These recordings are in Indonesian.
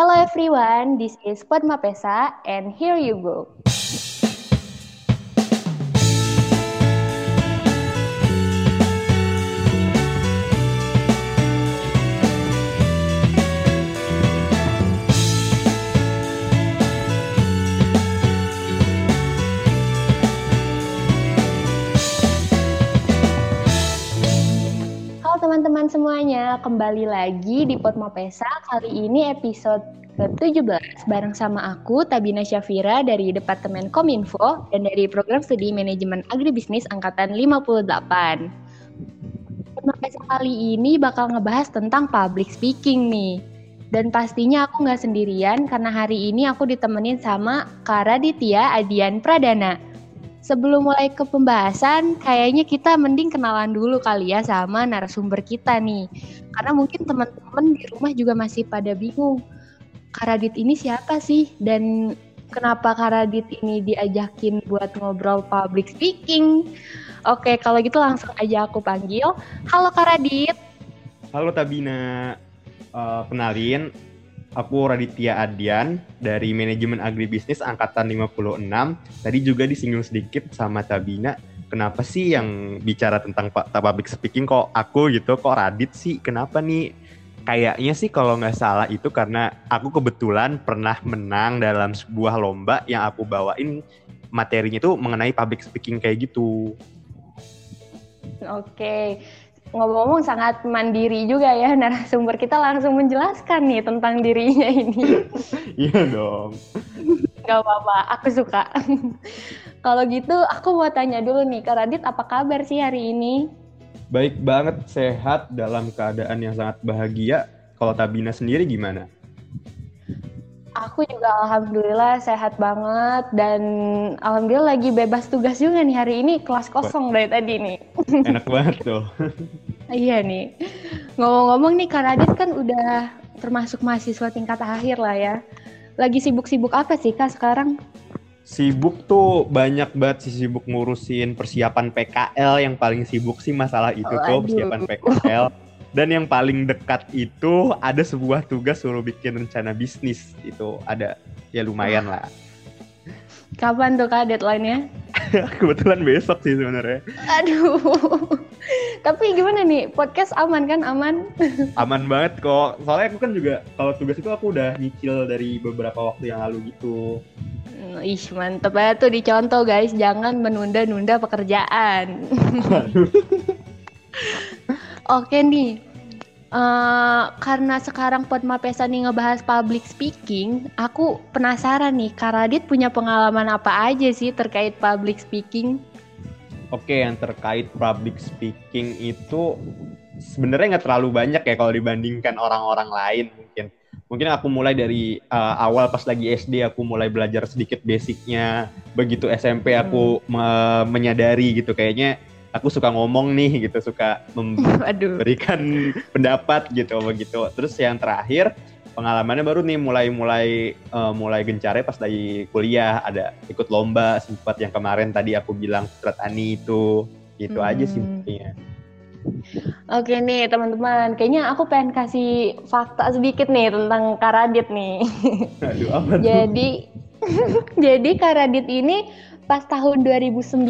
Hello everyone, this is Padma Pesa and here you go. Semuanya, kembali lagi di Potma Pesa. Kali ini episode ke-17 bareng sama aku Tabina Syafira dari Departemen Kominfo dan dari Program Studi Manajemen Agribisnis angkatan 58. Potma Pesa kali ini bakal ngebahas tentang public speaking nih. Dan pastinya aku nggak sendirian karena hari ini aku ditemenin sama Karaditya Adian Pradana Sebelum mulai ke pembahasan, kayaknya kita mending kenalan dulu kali ya sama narasumber kita nih. Karena mungkin teman-teman di rumah juga masih pada bingung. Karadit ini siapa sih? Dan kenapa Karadit ini diajakin buat ngobrol public speaking? Oke, kalau gitu langsung aja aku panggil. Halo Karadit. Halo Tabina. Uh, kenalin, Aku Raditya Adian dari Manajemen Agribisnis Angkatan 56. Tadi juga disinggung sedikit sama Tabina, kenapa sih yang bicara tentang public speaking kok aku gitu, kok Radit sih? Kenapa nih? Kayaknya sih kalau nggak salah itu karena aku kebetulan pernah menang dalam sebuah lomba yang aku bawain materinya itu mengenai public speaking kayak gitu. Oke, ngomong-ngomong sangat mandiri juga ya narasumber kita langsung menjelaskan nih tentang dirinya ini. iya dong. Gak apa-apa, aku suka. Kalau gitu aku mau tanya dulu nih, Kak Radit apa kabar sih hari ini? Baik banget, sehat dalam keadaan yang sangat bahagia. Kalau Tabina sendiri gimana? Aku juga alhamdulillah sehat banget dan alhamdulillah lagi bebas tugas juga nih hari ini kelas kosong dari tadi nih. Enak banget tuh. iya nih. Ngomong-ngomong nih Kak Radit kan udah termasuk mahasiswa tingkat akhir lah ya. Lagi sibuk-sibuk apa sih Kak sekarang? Sibuk tuh banyak banget sih sibuk ngurusin persiapan PKL yang paling sibuk sih masalah itu oh, tuh aduh. persiapan PKL. Dan yang paling dekat itu ada sebuah tugas suruh bikin rencana bisnis itu ada ya lumayan lah. Kapan tuh kak deadline-nya? Kebetulan besok sih sebenarnya. Aduh. Tapi gimana nih podcast aman kan aman? aman banget kok. Soalnya aku kan juga kalau tugas itu aku udah nyicil dari beberapa waktu yang lalu gitu. Hmm, ih mantep banget tuh dicontoh guys, jangan menunda-nunda pekerjaan. Oke nih, uh, karena sekarang Podma Pesa nih ngebahas public speaking, aku penasaran nih, Karadit punya pengalaman apa aja sih terkait public speaking? Oke, yang terkait public speaking itu sebenarnya nggak terlalu banyak ya kalau dibandingkan orang-orang lain mungkin. Mungkin aku mulai dari uh, awal pas lagi SD aku mulai belajar sedikit basicnya. Begitu SMP aku hmm. me menyadari gitu kayaknya aku suka ngomong nih gitu suka memberikan pendapat gitu begitu terus yang terakhir pengalamannya baru nih mulai mulai uh, mulai gencarnya pas lagi kuliah ada ikut lomba sempat yang kemarin tadi aku bilang Putra Tani itu itu hmm. aja sih. Oke nih teman-teman, kayaknya aku pengen kasih fakta sedikit nih tentang Karadit nih. Aduh, apa tuh? Jadi jadi Karadit ini pas tahun 2019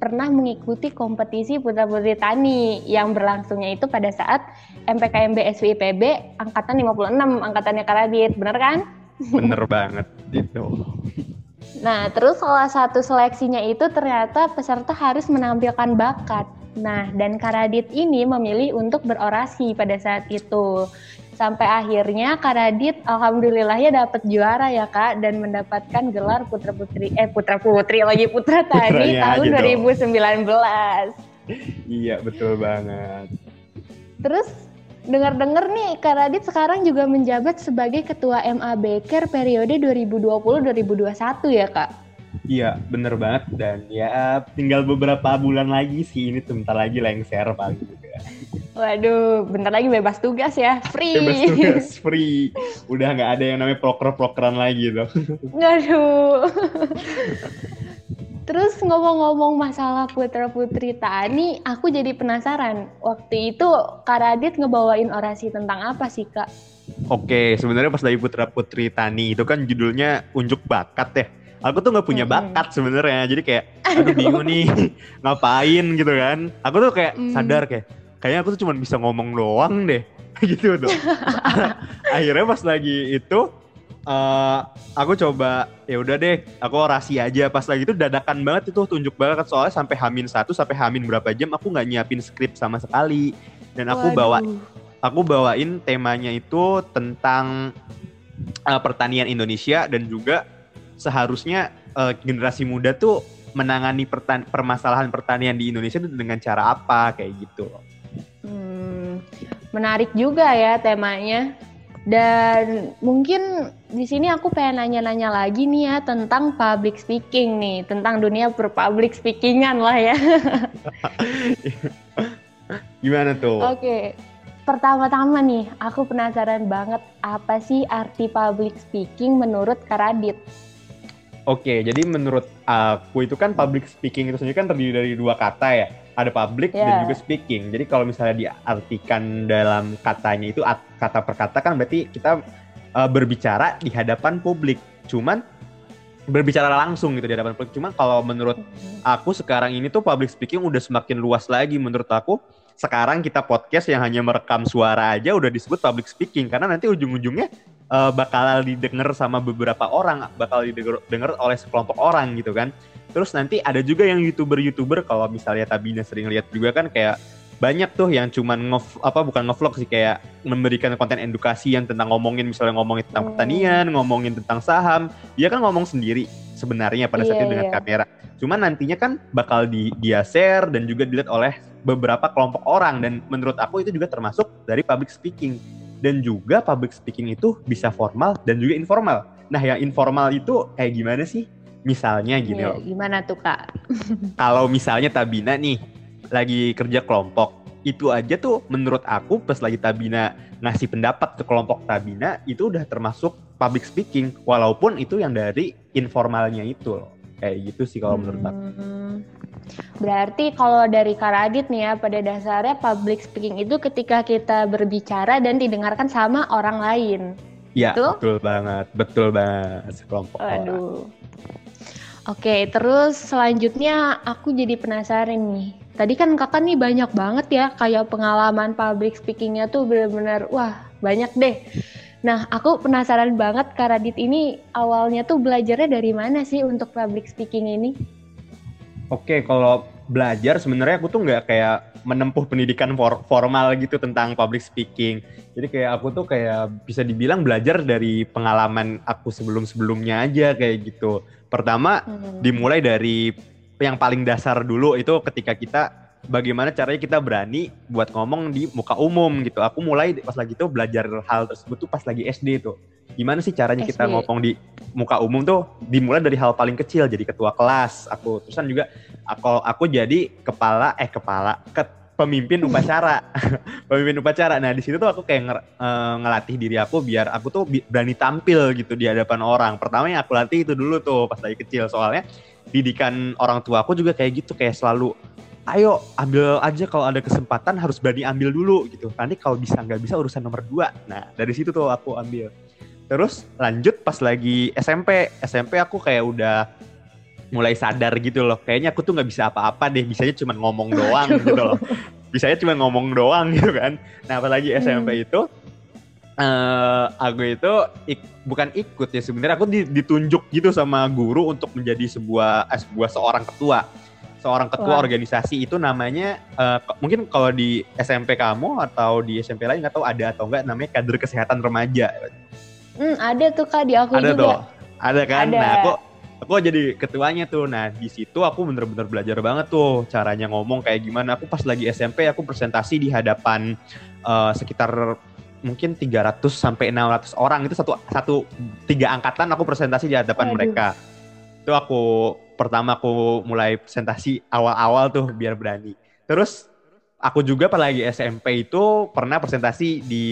pernah mengikuti kompetisi Putra Putri Tani yang berlangsungnya itu pada saat MPKMB SWIPB angkatan 56, angkatannya Karadit, bener kan? Bener banget itu. Nah, terus salah satu seleksinya itu ternyata peserta harus menampilkan bakat. Nah, dan Karadit ini memilih untuk berorasi pada saat itu sampai akhirnya Kak Radit alhamdulillahnya dapat juara ya Kak dan mendapatkan gelar putra putri eh putra putri lagi putra tani tahun 2019. iya betul banget. Terus dengar-dengar nih Kak Radit sekarang juga menjabat sebagai ketua MA Baker periode 2020-2021 ya Kak? Iya, bener banget dan ya tinggal beberapa bulan lagi sih ini sebentar lagi lengser paling. Waduh, bentar lagi bebas tugas ya, free. Bebas tugas, free. Udah nggak ada yang namanya proker-prokeran lagi tuh. Waduh. Terus ngomong-ngomong masalah putra putri Tani, aku jadi penasaran. Waktu itu Kak Radit ngebawain orasi tentang apa sih Kak? Oke, sebenarnya pas lagi Putra Putri Tani itu kan judulnya unjuk bakat ya. Aku tuh nggak punya bakat sebenarnya, jadi kayak aduh bingung nih ngapain gitu kan. Aku tuh kayak mm. sadar kayak kayaknya aku tuh cuma bisa ngomong doang deh gitu tuh. Akhirnya pas lagi itu uh, aku coba ya udah deh, aku orasi aja. Pas lagi itu dadakan banget itu tunjuk banget soalnya sampai hamin satu sampai hamin berapa jam aku nggak nyiapin skrip sama sekali dan aku Waduh. bawa aku bawain temanya itu tentang uh, pertanian Indonesia dan juga seharusnya uh, generasi muda tuh menangani pertan permasalahan pertanian di Indonesia dengan cara apa kayak gitu. Hmm, menarik juga ya temanya. Dan mungkin di sini aku pengen nanya-nanya lagi nih ya tentang public speaking nih, tentang dunia per public speakingan lah ya. Gimana tuh? Oke, okay pertama-tama nih, aku penasaran banget apa sih arti public speaking menurut Karadit? Oke, jadi menurut aku itu kan public speaking itu sendiri kan terdiri dari dua kata ya. Ada public yeah. dan juga speaking. Jadi kalau misalnya diartikan dalam katanya itu kata per kata kan berarti kita uh, berbicara di hadapan publik. Cuman berbicara langsung gitu di hadapan publik. Cuman kalau menurut aku sekarang ini tuh public speaking udah semakin luas lagi menurut aku sekarang kita podcast yang hanya merekam suara aja udah disebut public speaking karena nanti ujung-ujungnya uh, bakal didengar sama beberapa orang, bakal didengar oleh sekelompok orang gitu kan. Terus nanti ada juga yang youtuber-youtuber kalau misalnya Tabina sering lihat juga kan kayak banyak tuh yang cuman nge apa bukan ngevlog sih kayak memberikan konten edukasi yang tentang ngomongin misalnya ngomongin tentang hmm. pertanian, ngomongin tentang saham, dia kan ngomong sendiri sebenarnya pada saat yeah, itu dengan yeah. kamera. Cuman nantinya kan bakal di dia share dan juga dilihat oleh beberapa kelompok orang dan menurut aku itu juga termasuk dari public speaking dan juga public speaking itu bisa formal dan juga informal. Nah, yang informal itu kayak gimana sih? Misalnya gini ya, loh. Gimana tuh, Kak? Kalau misalnya Tabina nih lagi kerja kelompok, itu aja tuh menurut aku pas lagi Tabina ngasih pendapat ke kelompok Tabina itu udah termasuk public speaking walaupun itu yang dari informalnya itu loh. Kayak gitu sih kalau menurut aku. Hmm. Berarti kalau dari Karadit nih ya, pada dasarnya public speaking itu ketika kita berbicara dan didengarkan sama orang lain. Iya, betul banget, betul banget sekelompok Aduh. Oke, terus selanjutnya aku jadi penasaran nih. Tadi kan kakak nih banyak banget ya kayak pengalaman public speakingnya tuh bener-bener wah banyak deh. Nah, aku penasaran banget Karadit ini awalnya tuh belajarnya dari mana sih untuk public speaking ini? Oke, kalau belajar sebenarnya aku tuh nggak kayak menempuh pendidikan for formal gitu tentang public speaking. Jadi kayak aku tuh kayak bisa dibilang belajar dari pengalaman aku sebelum-sebelumnya aja kayak gitu. Pertama hmm. dimulai dari yang paling dasar dulu itu ketika kita bagaimana caranya kita berani buat ngomong di muka umum gitu. Aku mulai pas lagi tuh belajar hal tersebut tuh pas lagi SD tuh gimana sih caranya SD. kita ngomong di muka umum tuh dimulai dari hal paling kecil jadi ketua kelas aku terusan juga aku aku jadi kepala eh kepala ke pemimpin upacara. Pemimpin upacara. Nah di situ tuh aku kayak nger, uh, ngelatih diri aku biar aku tuh berani tampil gitu di hadapan orang. Pertama yang aku latih itu dulu tuh pas lagi kecil. Soalnya didikan orang tua aku juga kayak gitu kayak selalu ayo ambil aja kalau ada kesempatan harus berani ambil dulu gitu. Nanti kalau bisa nggak bisa urusan nomor dua. Nah dari situ tuh aku ambil. Terus lanjut pas lagi SMP SMP aku kayak udah mulai sadar gitu loh kayaknya aku tuh nggak bisa apa-apa deh bisanya cuma ngomong doang gitu loh bisanya cuma ngomong doang gitu kan nah apalagi SMP hmm. itu uh, aku itu ik, bukan ikut ya sebenarnya aku ditunjuk gitu sama guru untuk menjadi sebuah eh, sebuah seorang ketua seorang ketua Wah. organisasi itu namanya uh, mungkin kalau di SMP kamu atau di SMP lain nggak tahu ada atau enggak namanya kader kesehatan remaja Hmm, ada tuh kak di aku ada juga. Tuh. Ada kan? Ada. Nah, aku aku jadi ketuanya tuh. Nah, di situ aku bener-bener belajar banget tuh caranya ngomong kayak gimana. Aku pas lagi SMP aku presentasi di hadapan uh, sekitar mungkin 300 sampai 600 orang itu satu satu tiga angkatan aku presentasi di hadapan Aduh. mereka. Itu aku pertama aku mulai presentasi awal-awal tuh biar berani. Terus aku juga pas lagi SMP itu pernah presentasi di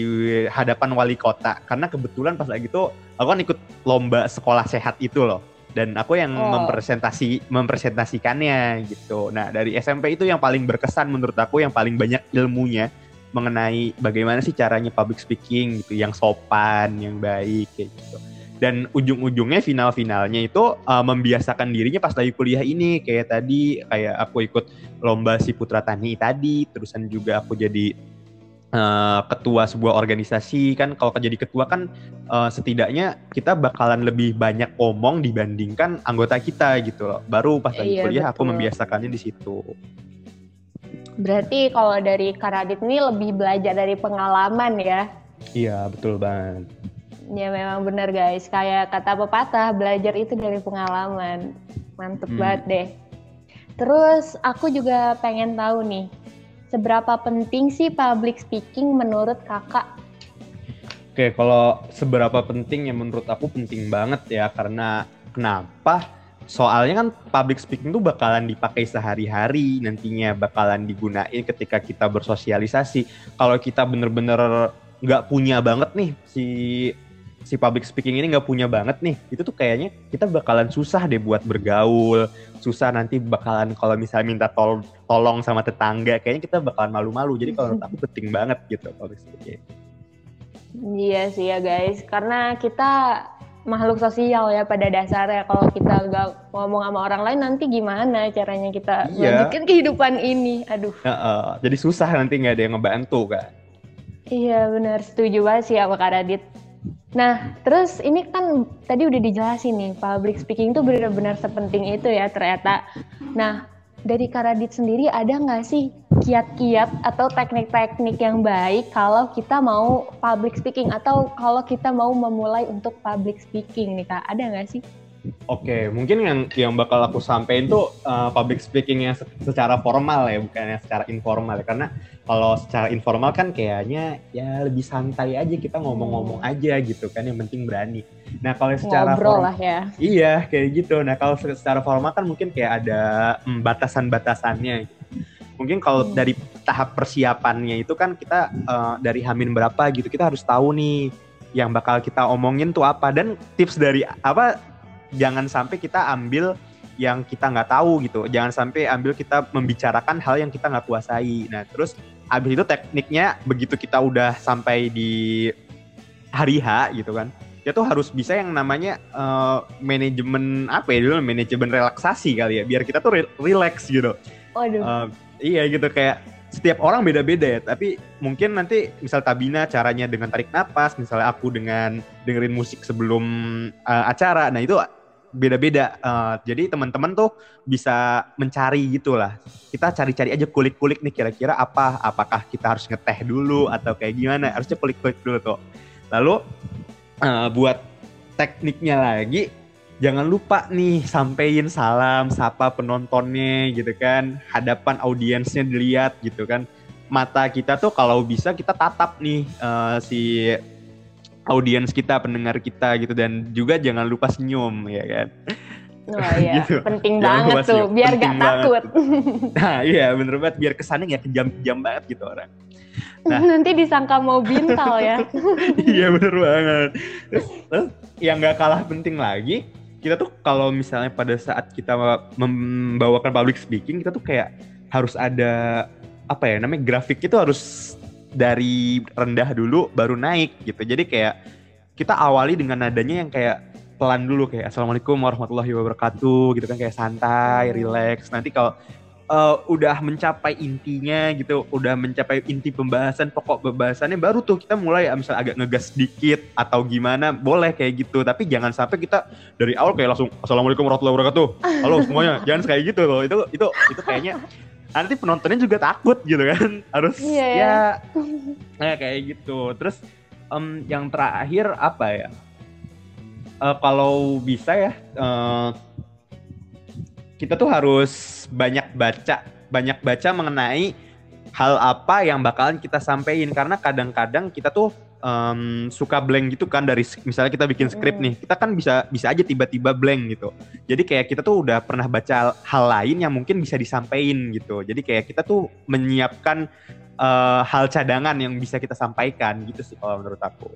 hadapan wali kota karena kebetulan pas lagi itu aku kan ikut lomba sekolah sehat itu loh dan aku yang oh. mempresentasi mempresentasikannya gitu. Nah, dari SMP itu yang paling berkesan menurut aku yang paling banyak ilmunya mengenai bagaimana sih caranya public speaking gitu, yang sopan, yang baik kayak gitu. Dan ujung-ujungnya final-finalnya itu uh, membiasakan dirinya pas lagi kuliah ini kayak tadi kayak aku ikut lomba si Putra Tani tadi, terusan juga aku jadi uh, ketua sebuah organisasi kan kalau jadi ketua kan uh, setidaknya kita bakalan lebih banyak omong dibandingkan anggota kita gitu loh. Baru pas lagi iya, kuliah betul. aku membiasakannya di situ. Berarti kalau dari Karadit ini lebih belajar dari pengalaman ya? Iya betul banget. Ya memang benar guys, kayak kata pepatah belajar itu dari pengalaman. Mantep hmm. banget deh. Terus aku juga pengen tahu nih, Seberapa penting sih public speaking menurut kakak? Oke, kalau seberapa penting ya menurut aku penting banget ya karena kenapa? Soalnya kan public speaking tuh bakalan dipakai sehari-hari, nantinya bakalan digunain ketika kita bersosialisasi. Kalau kita bener-bener nggak punya banget nih si si public speaking ini nggak punya banget nih, itu tuh kayaknya kita bakalan susah deh buat bergaul, susah nanti bakalan kalau misalnya minta tol tolong sama tetangga, kayaknya kita bakalan malu-malu. Jadi kalau menurut aku penting banget gitu public speaking. Iya sih ya guys, karena kita makhluk sosial ya pada dasarnya. Kalau kita nggak ngomong sama orang lain nanti gimana caranya kita iya. melanjutkan kehidupan ini? Aduh. Ya, uh, jadi susah nanti nggak ada yang ngebantu kan. Iya benar, setuju banget sih apa Kak Radit. Nah, terus ini kan tadi udah dijelasin nih, public speaking itu benar-benar sepenting itu ya ternyata. Nah, dari Karadit sendiri ada nggak sih kiat-kiat atau teknik-teknik yang baik kalau kita mau public speaking atau kalau kita mau memulai untuk public speaking nih Kak? Ada nggak sih? Oke, mungkin yang yang bakal aku sampaikan tuh uh, public speaking yang secara formal ya, bukannya secara informal ya. Karena kalau secara informal kan kayaknya ya lebih santai aja kita ngomong-ngomong aja gitu kan, yang penting berani. Nah kalau secara Ngobrol lah ya. Iya, kayak gitu. Nah kalau secara formal kan mungkin kayak ada hmm, batasan-batasannya. Mungkin kalau hmm. dari tahap persiapannya itu kan kita uh, dari Hamin berapa gitu, kita harus tahu nih yang bakal kita omongin tuh apa dan tips dari apa jangan sampai kita ambil yang kita nggak tahu gitu. Jangan sampai ambil kita membicarakan hal yang kita nggak kuasai. Nah, terus habis itu tekniknya begitu kita udah sampai di hari H gitu kan. Dia tuh harus bisa yang namanya uh, manajemen apa ya dulu manajemen relaksasi kali ya biar kita tuh re relax gitu. Waduh. Uh, iya gitu kayak setiap orang beda-beda ya, tapi mungkin nanti misal Tabina caranya dengan tarik napas, misalnya aku dengan dengerin musik sebelum uh, acara. Nah, itu beda-beda. Uh, jadi teman-teman tuh bisa mencari gitulah. Kita cari-cari aja kulik-kulik nih kira-kira apa? Apakah kita harus ngeteh dulu atau kayak gimana? Harusnya kulik-kulik dulu tuh. Lalu uh, buat tekniknya lagi, jangan lupa nih sampein salam, sapa penontonnya gitu kan, hadapan audiensnya dilihat gitu kan. Mata kita tuh kalau bisa kita tatap nih uh, si audiens kita, pendengar kita gitu dan juga jangan lupa senyum ya kan. Oh iya, gitu. penting jangan banget tuh, biar penting gak takut. Nah iya bener banget, biar kesannya gak kejam-kejam banget gitu orang. Nah, Nanti disangka mau bintal ya. iya bener banget. Terus, terus yang gak kalah penting lagi, kita tuh kalau misalnya pada saat kita membawakan public speaking, kita tuh kayak harus ada apa ya namanya grafik itu harus dari rendah dulu baru naik gitu. Jadi kayak kita awali dengan nadanya yang kayak pelan dulu kayak assalamualaikum warahmatullahi wabarakatuh gitu kan kayak santai, relax. Nanti kalau uh, udah mencapai intinya gitu, udah mencapai inti pembahasan, pokok pembahasannya baru tuh kita mulai misal agak ngegas sedikit atau gimana, boleh kayak gitu. Tapi jangan sampai kita dari awal kayak langsung assalamualaikum warahmatullahi wabarakatuh. Halo semuanya, jangan kayak gitu loh. Itu itu itu kayaknya nanti penontonnya juga takut gitu kan. Harus yeah, ya. yeah. kayak gitu. Terus um, yang terakhir apa ya? Uh, kalau bisa ya uh, kita tuh harus banyak baca banyak baca mengenai hal apa yang bakalan kita sampaikan karena kadang-kadang kita tuh um, suka blank gitu kan dari misalnya kita bikin skrip nih kita kan bisa bisa aja tiba-tiba blank gitu. Jadi kayak kita tuh udah pernah baca hal lain yang mungkin bisa disampaikan gitu. Jadi kayak kita tuh menyiapkan uh, hal cadangan yang bisa kita sampaikan gitu sih kalau menurut aku.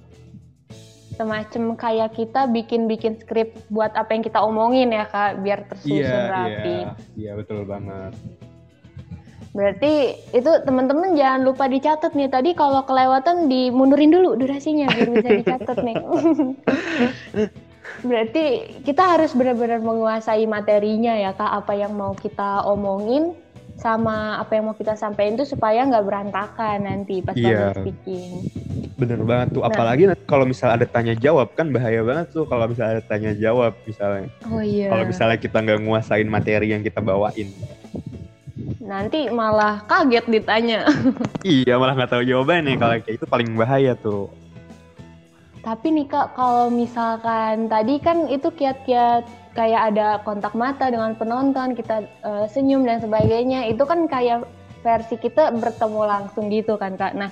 Semacam kayak kita bikin-bikin skrip buat apa yang kita omongin ya kak biar tersusun yeah, rapi. Iya, yeah, yeah, betul banget. Berarti itu teman-teman jangan lupa dicatat nih. Tadi kalau kelewatan dimundurin dulu durasinya biar bisa dicatat nih. Berarti kita harus benar-benar menguasai materinya ya kak. Apa yang mau kita omongin sama apa yang mau kita sampaikan itu supaya nggak berantakan nanti pas yeah. speaking. Bener banget tuh. Nah. Apalagi kalau misal ada tanya jawab kan bahaya banget tuh kalau misal ada tanya jawab misalnya. Oh iya. Kalau misalnya kita nggak nguasain materi yang kita bawain nanti malah kaget ditanya. iya, malah nggak tahu jawabannya kalau kayak itu paling bahaya tuh. Tapi nih kak, kalau misalkan tadi kan itu kiat-kiat kayak ada kontak mata dengan penonton, kita uh, senyum dan sebagainya, itu kan kayak versi kita bertemu langsung gitu kan kak. Nah,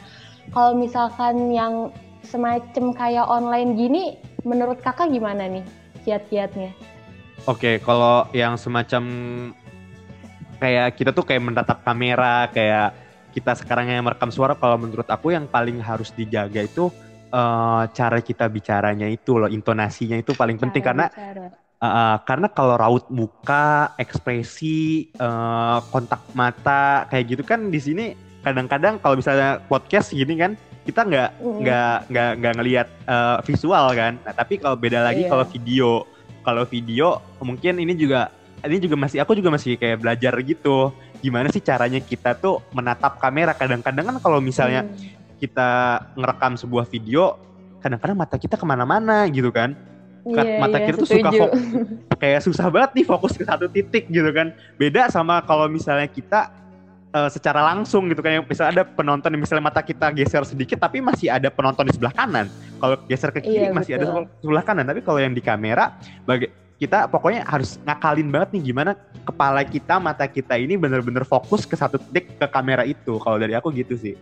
kalau misalkan yang semacam kayak online gini, menurut kakak gimana nih kiat-kiatnya? Oke, kalau yang semacam kayak kita tuh kayak menatap kamera kayak kita sekarang yang merekam suara. Kalau menurut aku yang paling harus dijaga itu uh, cara kita bicaranya itu loh intonasinya itu paling cara penting. Karena uh, karena kalau raut muka ekspresi uh, kontak mata kayak gitu kan di sini kadang-kadang kalau misalnya podcast gini kan kita nggak nggak mm. nggak nggak ngelihat uh, visual kan. Nah tapi kalau beda lagi yeah. kalau video. Kalau video mungkin ini juga ini juga masih aku juga masih kayak belajar gitu. Gimana sih caranya kita tuh menatap kamera? Kadang-kadang kan kalau misalnya hmm. kita ngerekam sebuah video kadang-kadang mata kita ke mana-mana gitu kan. Yeah, mata yeah, kita tuh suka fokus kayak susah banget nih fokus ke satu titik gitu kan. Beda sama kalau misalnya kita uh, secara langsung gitu kan. Misalnya ada penonton misalnya mata kita geser sedikit tapi masih ada penonton di sebelah kanan. Kalau geser ke kiri yeah, masih betul. ada sebelah kanan. Tapi kalau yang di kamera bagi kita pokoknya harus ngakalin banget nih gimana kepala kita, mata kita ini bener-bener fokus ke satu titik ke kamera itu. Kalau dari aku gitu sih.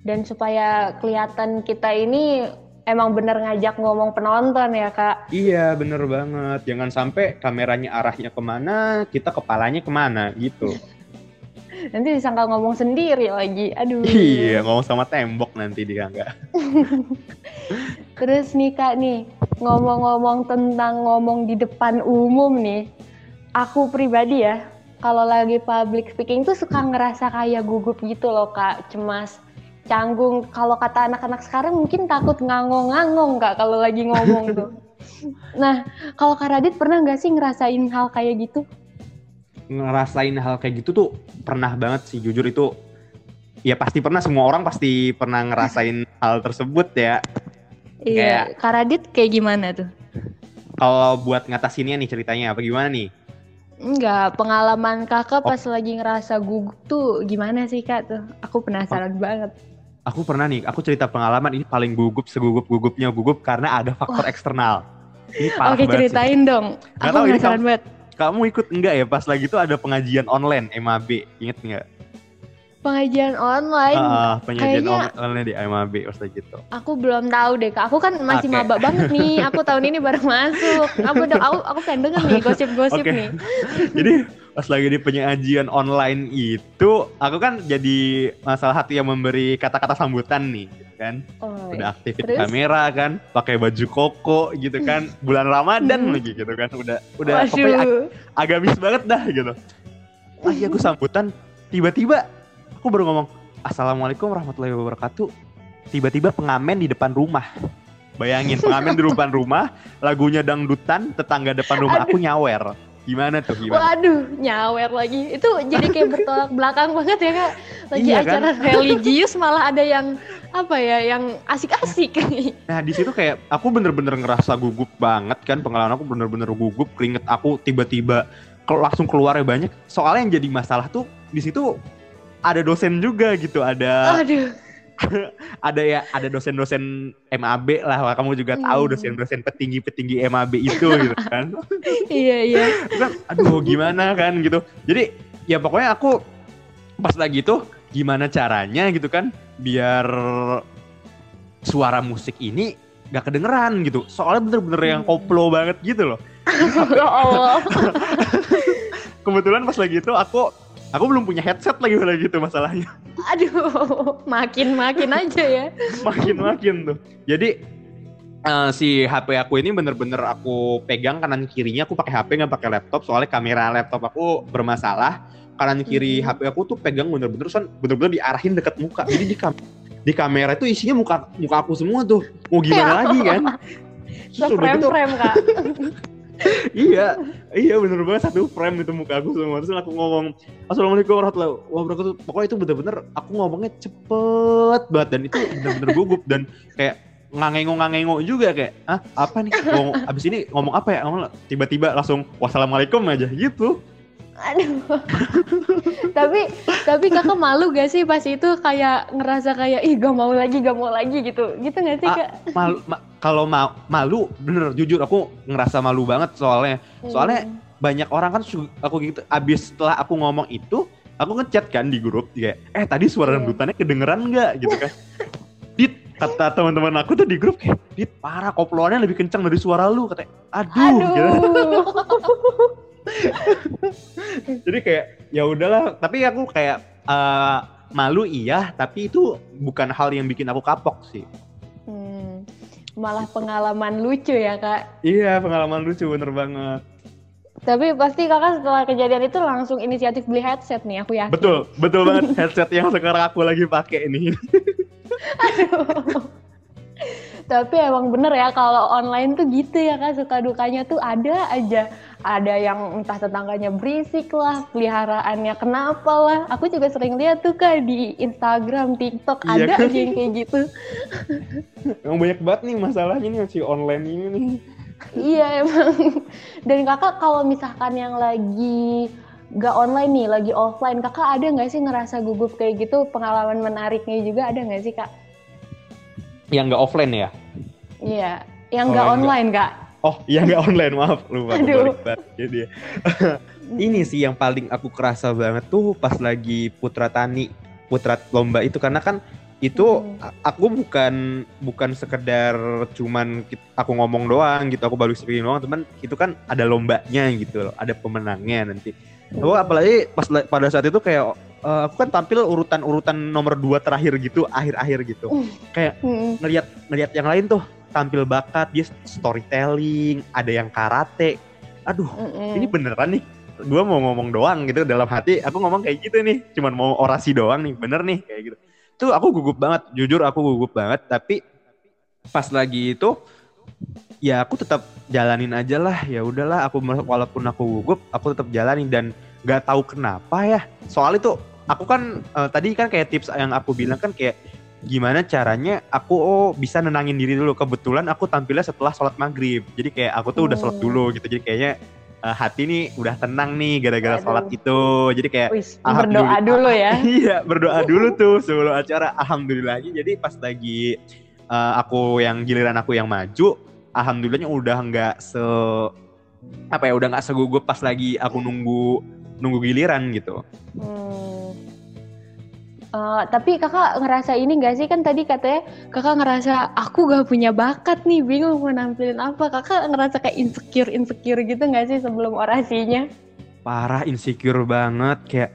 Dan supaya kelihatan kita ini emang bener ngajak ngomong penonton ya kak? Iya bener banget. Jangan sampai kameranya arahnya ke mana, kita kepalanya ke mana gitu. Nanti disangka ngomong sendiri lagi. Aduh. Iya ngomong sama tembok nanti dia enggak. Terus nih kak nih, ngomong-ngomong tentang ngomong di depan umum nih, aku pribadi ya, kalau lagi public speaking tuh suka ngerasa kayak gugup gitu loh kak, cemas, canggung. Kalau kata anak-anak sekarang mungkin takut ngangong-ngangong kak kalau lagi ngomong tuh. Nah, kalau Kak Radit pernah nggak sih ngerasain hal kayak gitu? Ngerasain hal kayak gitu tuh pernah banget sih, jujur itu ya pasti pernah semua orang pasti pernah ngerasain hal tersebut ya Iya, Karadit kayak gimana tuh? Kalau buat ngatasinnya nih ceritanya apa gimana nih? Enggak, pengalaman kakak oh. pas lagi ngerasa gugup tuh gimana sih kak tuh? Aku penasaran oh. banget. Aku pernah nih, aku cerita pengalaman ini paling gugup segugup-gugupnya gugup karena ada faktor oh. eksternal. Ini parah Oke ceritain sih. dong, Gak aku penasaran banget. Kamu ikut enggak ya pas lagi itu ada pengajian online MAB, inget nggak? pengajian online. Uh, pengajian Kayaknya, online di MAB waktu gitu. Aku belum tahu deh, Kak. Aku kan masih okay. maba banget nih. Aku tahun ini baru masuk. Aku udah aku aku pengen denger nih gosip-gosip okay. nih. Jadi pas lagi di pengajian online itu, aku kan jadi masalah hati yang memberi kata-kata sambutan nih, gitu kan. Oh, udah aktifin terus? kamera kan, pakai baju koko gitu kan. Bulan Ramadan hmm. lagi gitu kan. Udah udah pokoknya ag agamis banget dah gitu. Ah, iya aku sambutan tiba-tiba aku baru ngomong assalamualaikum warahmatullahi wabarakatuh tiba-tiba pengamen di depan rumah bayangin pengamen di depan rumah lagunya dangdutan tetangga depan rumah aku nyawer gimana tuh gimana? Waduh nyawer lagi itu jadi kayak bertolak belakang banget ya kak lagi iya, acara kan? religius malah ada yang apa ya yang asik-asik nah di situ kayak aku bener-bener ngerasa gugup banget kan pengalaman aku bener-bener gugup keringet aku tiba-tiba langsung keluarnya banyak soalnya yang jadi masalah tuh di situ ada dosen juga gitu ada Aduh. ada ya ada dosen-dosen MAB lah kamu juga tahu hmm. dosen-dosen petinggi-petinggi MAB itu gitu kan. Iya iya. Kan aduh gimana kan? Gitu. Jadi ya pokoknya aku pas lagi itu gimana caranya gitu kan biar suara musik ini gak kedengeran gitu. Soalnya bener-bener yang hmm. koplo banget gitu loh. Ya Allah. Kebetulan pas lagi itu aku Aku belum punya headset lagi lagi gitu masalahnya. Aduh, makin-makin aja ya. Makin-makin tuh. Jadi uh, si HP aku ini bener-bener aku pegang kanan kirinya aku pakai HP nggak pakai laptop soalnya kamera laptop aku bermasalah kanan kiri Hmm. HP aku tuh pegang bener-bener son bener-bener diarahin deket muka. Jadi di kam di kamera itu isinya muka muka aku semua tuh. Mau gimana lagi kan? Terus udah Frame-frame kak. iya, iya bener banget satu frame itu muka aku semua. Terus aku ngomong Assalamualaikum warahmatullahi wabarakatuh. Pokoknya itu bener-bener aku ngomongnya cepet banget dan itu bener-bener gugup dan kayak ngangengok-ngangengok juga kayak ah apa nih ngomong abis ini ngomong apa ya tiba-tiba langsung wassalamualaikum aja gitu Aduh. tapi tapi kakak malu gak sih pas itu kayak ngerasa kayak ih gak mau lagi gak mau lagi gitu gitu gak sih Ah, kak? malu ma- kalau ma- malu bener jujur aku ngerasa malu banget soalnya soalnya Hmm. banyak orang kan aku gitu abis setelah aku ngomong itu aku ngechat kan di grup kayak eh tadi suara Iya. dangdutannya kedengeran nggak gitu kan dit kata teman-teman aku tuh di grup kayak dit parah koploannya lebih kencang dari suara lu kata aduh, Aduh. gitu. jadi kayak ya udahlah tapi aku kayak eh, malu iya tapi itu bukan hal yang bikin aku kapok sih malah pengalaman lucu ya kak. iya pengalaman lucu bener banget Tapi pasti kakak setelah kejadian itu langsung inisiatif beli headset nih, aku yakin. betul betul banget headset yang sekarang aku lagi pakai ini Tapi emang bener ya kalau online tuh gitu ya kak, suka dukanya tuh ada aja. Ada yang entah tetangganya berisik lah, peliharaannya kenapa lah. Aku juga sering lihat tuh kak di Instagram, TikTok, Iya ada kan? aja yang kayak gitu. Emang banyak banget nih masalahnya nih si online ini nih. Iya emang. Dan kakak kalau misalkan yang lagi gak online nih, lagi offline, kakak ada nggak sih ngerasa gugup kayak gitu? Pengalaman menariknya juga ada nggak sih kak? Yang nggak offline ya? Iya, yang nggak yang online kak. Oh, yang nggak online maaf lupa. Aduh. jadi. ini sih yang paling aku kerasa banget tuh pas lagi Putra Tani, Putra Lomba itu karena kan itu Hmm. aku bukan bukan sekedar cuman aku ngomong doang gitu aku baru speaking doang teman itu kan ada lombanya gitu loh ada pemenangnya nanti Oh, apalagi pas pada saat itu kayak eh, aku kan tampil urutan-urutan nomor dua terakhir gitu akhir-akhir gitu Mm-mm. ngelihat ngelihat yang lain tuh tampil bakat dia storytelling ada yang karate. Aduh Mm-mm. ini beneran nih. Gue mau ngomong doang gitu dalam hati aku ngomong kayak gitu nih. Cuman mau orasi doang nih bener nih kayak gitu. Tuh aku gugup banget jujur aku gugup banget. Tapi pas lagi itu ya aku tetap jalanin aja lah. Ya udahlah aku walaupun aku gugup aku tetap jalanin. Dan nggak tahu kenapa ya. Soal itu aku kan eh, tadi kan kayak tips yang aku bilang kan kayak gimana caranya aku oh, bisa nenangin diri dulu kebetulan aku tampilnya setelah sholat maghrib jadi kayak aku tuh udah sholat Hmm. dulu gitu jadi kayaknya eh, hati nih udah tenang nih gara-gara sholat itu jadi kayak Alhamdulillah. berdoa dulu ya. iya berdoa dulu tuh sebelum acara alhamdulillah jadi pas lagi eh, aku yang giliran aku yang maju alhamdulillahnya udah nggak se apa ya udah nggak segugup pas lagi aku nunggu nunggu giliran gitu Hmm. Eh, tapi kakak ngerasa ini gak sih? Kan tadi katanya kakak ngerasa aku gak punya bakat nih bingung mau nampilin apa. Kakak ngerasa kayak insecure insecure gitu gak sih sebelum orasinya? parah insecure banget. Kayak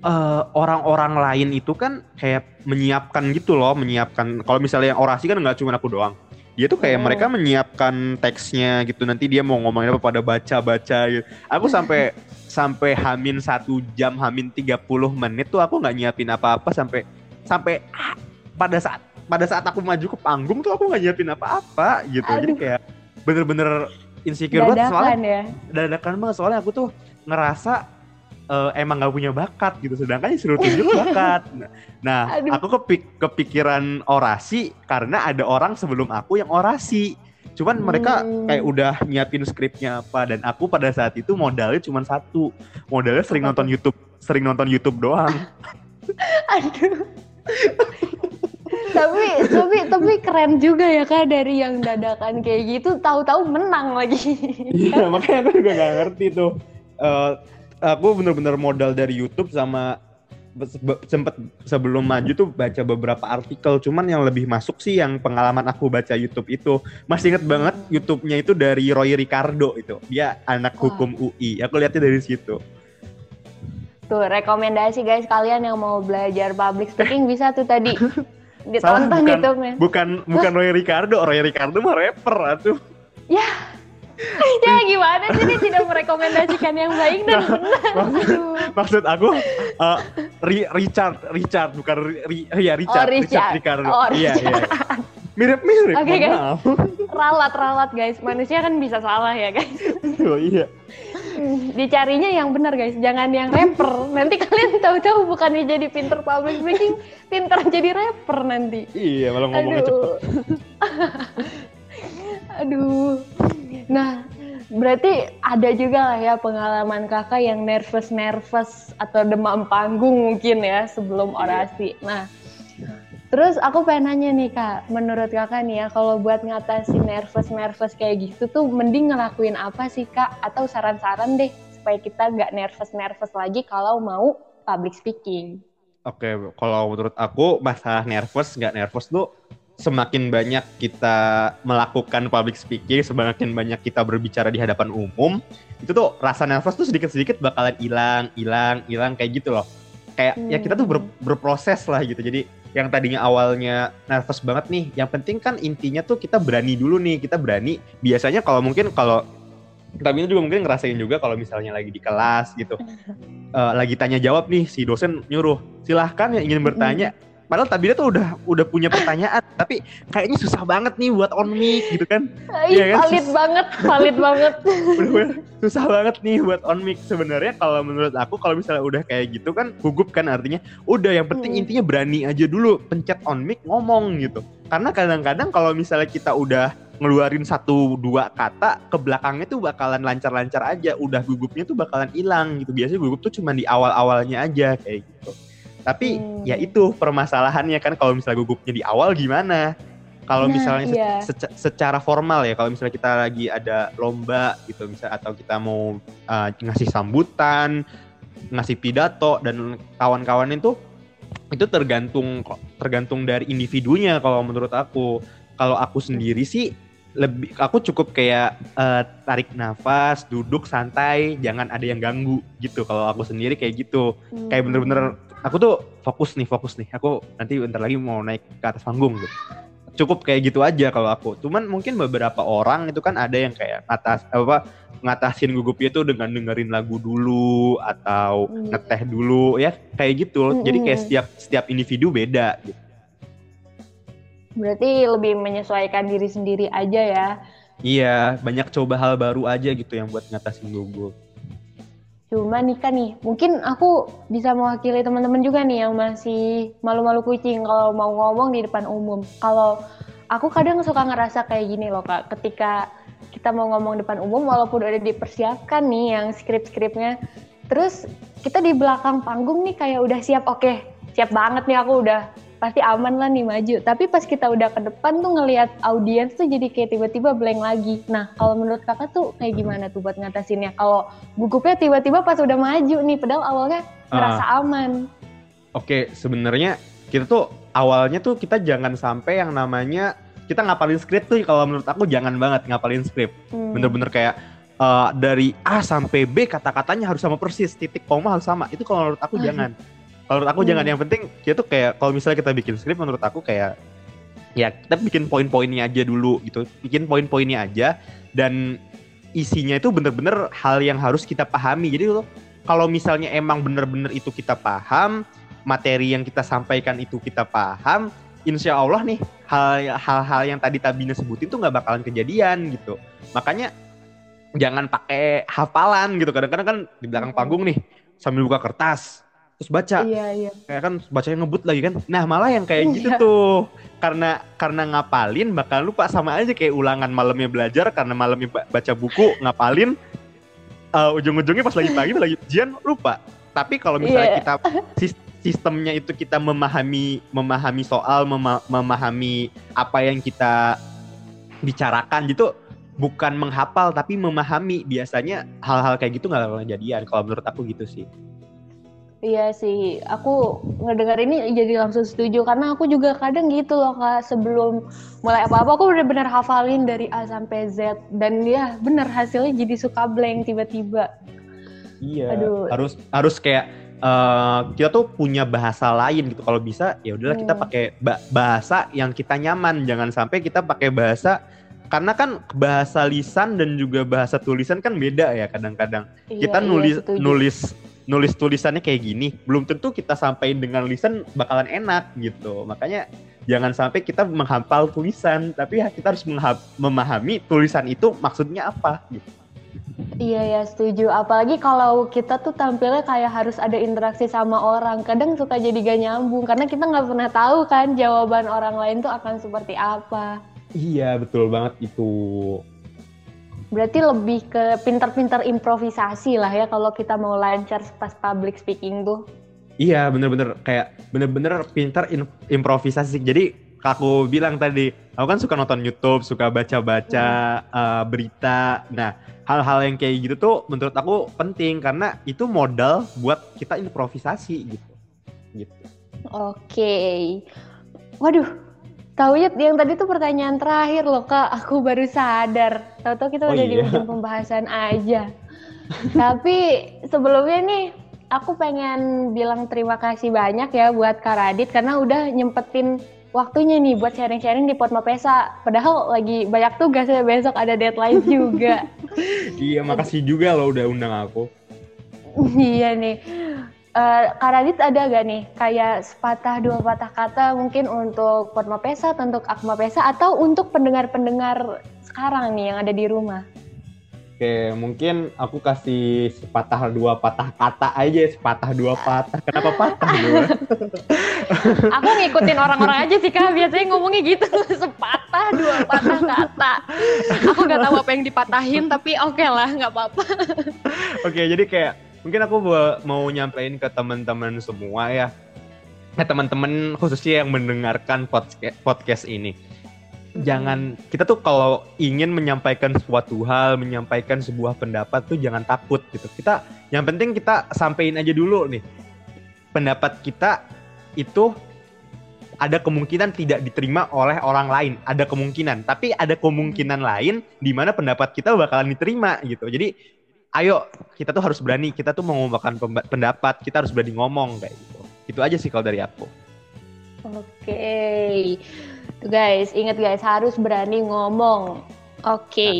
eh, orang-orang lain itu kan kayak menyiapkan gitu loh menyiapkan. Kalau misalnya yang orasi kan nggak cuma aku doang. Dia tuh kayak Hmm. mereka menyiapkan teksnya gitu. Nanti dia mau ngomongin apa pada baca-baca gitu. Aku sampai sampai hamin satu jam hamin 30 menit tuh aku nggak nyiapin apa-apa sampai sampai ah, pada saat pada saat aku maju ke panggung tuh aku nggak nyiapin apa-apa gitu jadi Aduh. kayak bener-bener insecure banget soalnya ya. dadakan banget soalnya aku tuh ngerasa eh, emang nggak punya bakat gitu sedangkan disuruh tunjuk bakat nah Aduh. aku kepik kepikiran orasi karena ada orang sebelum aku yang orasi cuman mereka Hmm. kayak udah nyiapin skripnya apa dan aku pada saat itu modalnya cuma satu modalnya sering nonton YouTube sering nonton YouTube doang Aduh. tapi tapi tapi keren juga ya kak dari yang dadakan kayak gitu tahu-tahu menang lagi. Iya, makanya aku juga nggak ngerti tuh. Eh, aku bener-bener modal dari YouTube sama sempet sebelum maju tuh baca beberapa artikel. Cuman yang lebih masuk sih yang pengalaman aku baca YouTube itu. Masih inget banget YouTube-nya itu dari Roy Ricardo itu. Dia anak Wah. hukum UI. Aku lihatnya dari situ. Tuh rekomendasi guys kalian yang mau belajar public speaking bisa tuh tadi Salah, ditonton bukan- YouTube-nya. Bukan bukan Roy Ricardo, Roy Ricardo mah rapper atuh. Ya, ya gimana sih ini tidak merekomendasikan yang baik dan benar. maksud, maksud aku uh, Richard Richard bukan ri, ya Richard Oh, Richard. Ricardo Oh, iya Richard. iya mirip mirip Oke, mohon guys. maaf. Ralat ralat guys, manusia kan bisa salah ya guys. oh, iya Dicarinya yang benar guys, jangan yang rapper. Nanti kalian tahu-tahu bukannya jadi pinter public speaking, pinter jadi rapper nanti. iya malah ngomongnya cepet Aduh. Nah, berarti ada juga lah ya pengalaman kakak yang nervous-nervous atau demam panggung mungkin ya sebelum orasi. Nah, terus aku pengen nanya nih kak, menurut kakak nih ya, kalau buat ngatasin nervous-nervous kayak gitu tuh mending ngelakuin apa sih kak? Atau saran-saran deh supaya kita nggak nervous-nervous lagi kalau mau public speaking. Oke, kalau menurut aku masalah nervous nggak nervous tuh semakin banyak kita melakukan public speaking, semakin banyak kita berbicara di hadapan umum, itu tuh rasa nervous tuh sedikit-sedikit bakalan hilang, hilang, hilang kayak gitu loh. Kayak ya kita tuh ber- berproses lah gitu. Jadi yang tadinya awalnya nervous banget nih, yang penting kan intinya tuh kita berani dulu nih, kita berani. Biasanya kalau mungkin kalau tapi juga mungkin ngerasain juga kalau misalnya lagi di kelas gitu eh, lagi tanya jawab nih si dosen nyuruh silahkan yang ingin bertanya padahal Tabina tuh udah udah punya pertanyaan tapi kayaknya susah banget nih buat on mic gitu kan Iya kan? valid banget, valid banget. Bener-bener susah banget nih buat on mic sebenarnya kalau menurut aku kalau misalnya udah kayak gitu kan gugup kan artinya udah yang penting Hmm. intinya berani aja dulu pencet on mic ngomong gitu karena kadang-kadang kalau misalnya kita udah ngeluarin satu dua kata ke belakangnya tuh bakalan lancar-lancar aja udah gugupnya tuh bakalan hilang gitu biasanya gugup tuh cuma di awal-awalnya aja kayak gitu tapi Hmm. ya itu permasalahannya kan kalau misalnya gugupnya di awal gimana? Kalau Nah, misalnya se- iya. seca- secara formal ya kalau misalnya kita lagi ada lomba gitu misalnya atau kita mau uh, ngasih sambutan ngasih pidato dan kawan-kawan itu itu tergantung tergantung dari individunya kalau menurut aku. Kalau aku sendiri sih lebih aku cukup kayak eh, tarik nafas duduk santai jangan ada yang ganggu gitu. Kalau aku sendiri kayak gitu. Kayak bener-bener aku tuh fokus nih fokus nih. Aku nanti bentar lagi mau naik ke atas panggung gitu cukup kayak gitu aja kalau aku. Cuman mungkin beberapa orang itu kan ada yang kayak atas apa ngatasin gugupnya itu dengan dengerin lagu dulu atau Hmm. ngeteh dulu ya kayak gitu. Jadi kayak setiap setiap individu beda gitu. Berarti lebih menyesuaikan diri sendiri aja ya. iya banyak coba hal baru aja gitu yang buat ngatasin gugup Cuma nih kan nih, mungkin aku bisa mewakili teman-teman juga nih yang masih malu-malu kucing kalau mau ngomong di depan umum. Kalau aku kadang suka ngerasa kayak gini loh kak, ketika kita mau ngomong depan umum walaupun udah dipersiapkan nih yang skrip-skripnya, terus kita di belakang panggung nih kayak udah siap, oke siap banget nih aku udah pasti aman lah nih maju. Tapi pas kita udah ke depan tuh ngelihat audiens tuh jadi kayak tiba-tiba blank lagi. Nah kalau menurut kakak tuh kayak gimana tuh buat ngatasinnya? Kalau gugupnya tiba-tiba pas udah maju nih, padahal awalnya ngerasa aman. Oke, sebenarnya kita tuh awalnya tuh kita jangan sampai yang namanya kita ngapalin skrip tuh kalau menurut aku jangan banget ngapalin skrip. Hmm. Bener-bener kayak eh, dari A sampai B kata-katanya harus sama persis, titik koma harus sama. Itu kalau menurut aku Aduh. jangan. Kalau menurut aku Hmm. jangan. Yang penting kita tuh kayak kalau misalnya kita bikin skrip menurut aku kayak ya kita bikin poin-poinnya aja dulu gitu. Bikin poin-poinnya aja dan isinya itu bener-bener hal yang harus kita pahami. Jadi tuh kalau misalnya emang bener-bener itu kita paham, materi yang kita sampaikan itu kita paham, insya Allah nih hal- hal-hal yang tadi Tabina sebutin tuh nggak bakalan kejadian gitu. Makanya jangan pakai hafalan gitu. Kadang-kadang kan di belakang Mm-mm. panggung nih sambil buka kertas terus baca Iya iya. kayak kan bacanya ngebut lagi kan. Nah malah yang kayak gitu Iya. tuh karena karena ngapalin bakal lupa sama aja kayak ulangan malamnya belajar karena malamnya ba- baca buku ngapalin eh, ujung-ujungnya pas lagi pagi lagi ujian lupa. Tapi kalau misalnya Iya. kita sis- sistemnya itu kita memahami memahami soal mema- memahami apa yang kita bicarakan gitu bukan menghafal tapi memahami biasanya hal-hal kayak gitu nggak bakal kejadian kalau menurut aku gitu sih Iya sih, aku ngedengar ini jadi langsung setuju karena aku juga kadang gitu loh kak sebelum mulai apa-apa aku benar-benar hafalin dari A sampai Z dan ya bener hasilnya jadi suka blank tiba-tiba. Iya. Aduh. Harus harus kayak eh, kita tuh punya bahasa lain gitu. Kalau bisa ya udahlah kita Hmm. pakai ba- bahasa yang kita nyaman. Jangan sampai kita pakai bahasa karena kan bahasa lisan dan juga bahasa tulisan kan beda ya kadang-kadang. Iya, kita nulis iya, nulis nulis tulisannya kayak gini, belum tentu kita sampaikan dengan lisan bakalan enak gitu. Makanya jangan sampai kita menghafal tulisan, tapi kita harus memahami tulisan itu maksudnya apa gitu. Iya ya setuju. Apalagi kalau kita tuh tampilnya kayak harus ada interaksi sama orang. Kadang suka jadi gak nyambung karena kita nggak pernah tahu kan jawaban orang lain tuh akan seperti apa. Iya, betul banget itu. Berarti lebih ke pinter-pinter improvisasi lah ya kalau kita mau lancar pas public speaking tuh. Iya, bener-bener kayak bener-bener pinter improvisasi. Jadi aku bilang tadi, aku kan suka nonton YouTube, suka baca-baca hmm. uh, berita. Nah, hal-hal yang kayak gitu tuh menurut aku penting karena itu modal buat kita improvisasi gitu. Gitu. Oke. Okay. Waduh, Tahu ya, yang tadi tuh pertanyaan terakhir loh kak, aku baru sadar. Tahu-tahu kita oh, udah iya? di ujung pembahasan aja. Tapi sebelumnya nih, aku pengen bilang terima kasih banyak ya buat Kak Radit karena udah nyempetin waktunya nih buat sharing-sharing di Potma Pesa. Padahal lagi banyak tugas ya besok ada deadline juga. iya, makasih juga loh udah undang aku. iya nih. Uh, Kak Radit ada gak nih kayak sepatah dua patah kata mungkin untuk Potma Pesa, untuk Akma Pesa atau untuk pendengar-pendengar sekarang nih yang ada di rumah? Oke, mungkin aku kasih sepatah dua patah kata aja, sepatah dua patah. Kenapa patah dua? aku ngikutin orang-orang aja sih kak, biasanya ngomongnya gitu, sepatah dua patah kata. Aku nggak tahu apa yang dipatahin, tapi oke okay lah, nggak apa-apa. oke, jadi kayak mungkin aku mau nyampein ke teman-teman semua ya. Eh teman-teman khususnya yang mendengarkan podcast podcast ini. Jangan kita tuh kalau ingin menyampaikan suatu hal menyampaikan sebuah pendapat tuh jangan takut gitu. Kita yang penting kita sampein aja dulu nih. Pendapat kita itu ada kemungkinan tidak diterima oleh orang lain. Ada kemungkinan tapi ada kemungkinan lain di mana pendapat kita bakalan diterima gitu. Jadi ayo kita tuh harus berani kita tuh mengumumkan pendapat kita harus berani ngomong kayak gitu. Itu aja sih kalau dari aku. Oke. Okay. tuh guys ingat guys harus berani ngomong. Oke. Okay.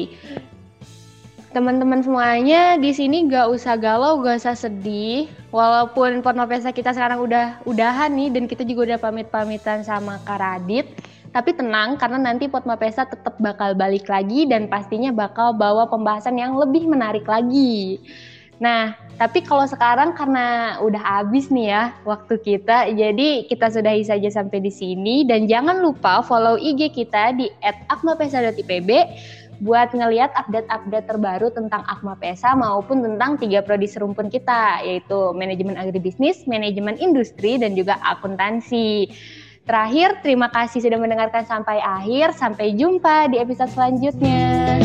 teman-teman semuanya di sini gak usah galau gak usah sedih. Walaupun Pornopesa kita sekarang udah udahan nih dan kita juga udah pamit-pamitan sama Kak Radit tapi tenang karena nanti Potma Pesa tetap bakal balik lagi dan pastinya bakal bawa pembahasan yang lebih menarik lagi. Nah, tapi kalau sekarang karena udah habis nih ya waktu kita, jadi kita sudahi saja sampai di sini dan jangan lupa follow IG kita di @akmapesa.ipb buat ngeliat update-update terbaru tentang Akma Pesa maupun tentang tiga prodi serumpun kita yaitu manajemen agribisnis, manajemen industri dan juga akuntansi. Terakhir, terima kasih sudah mendengarkan sampai akhir. Sampai jumpa di episode selanjutnya.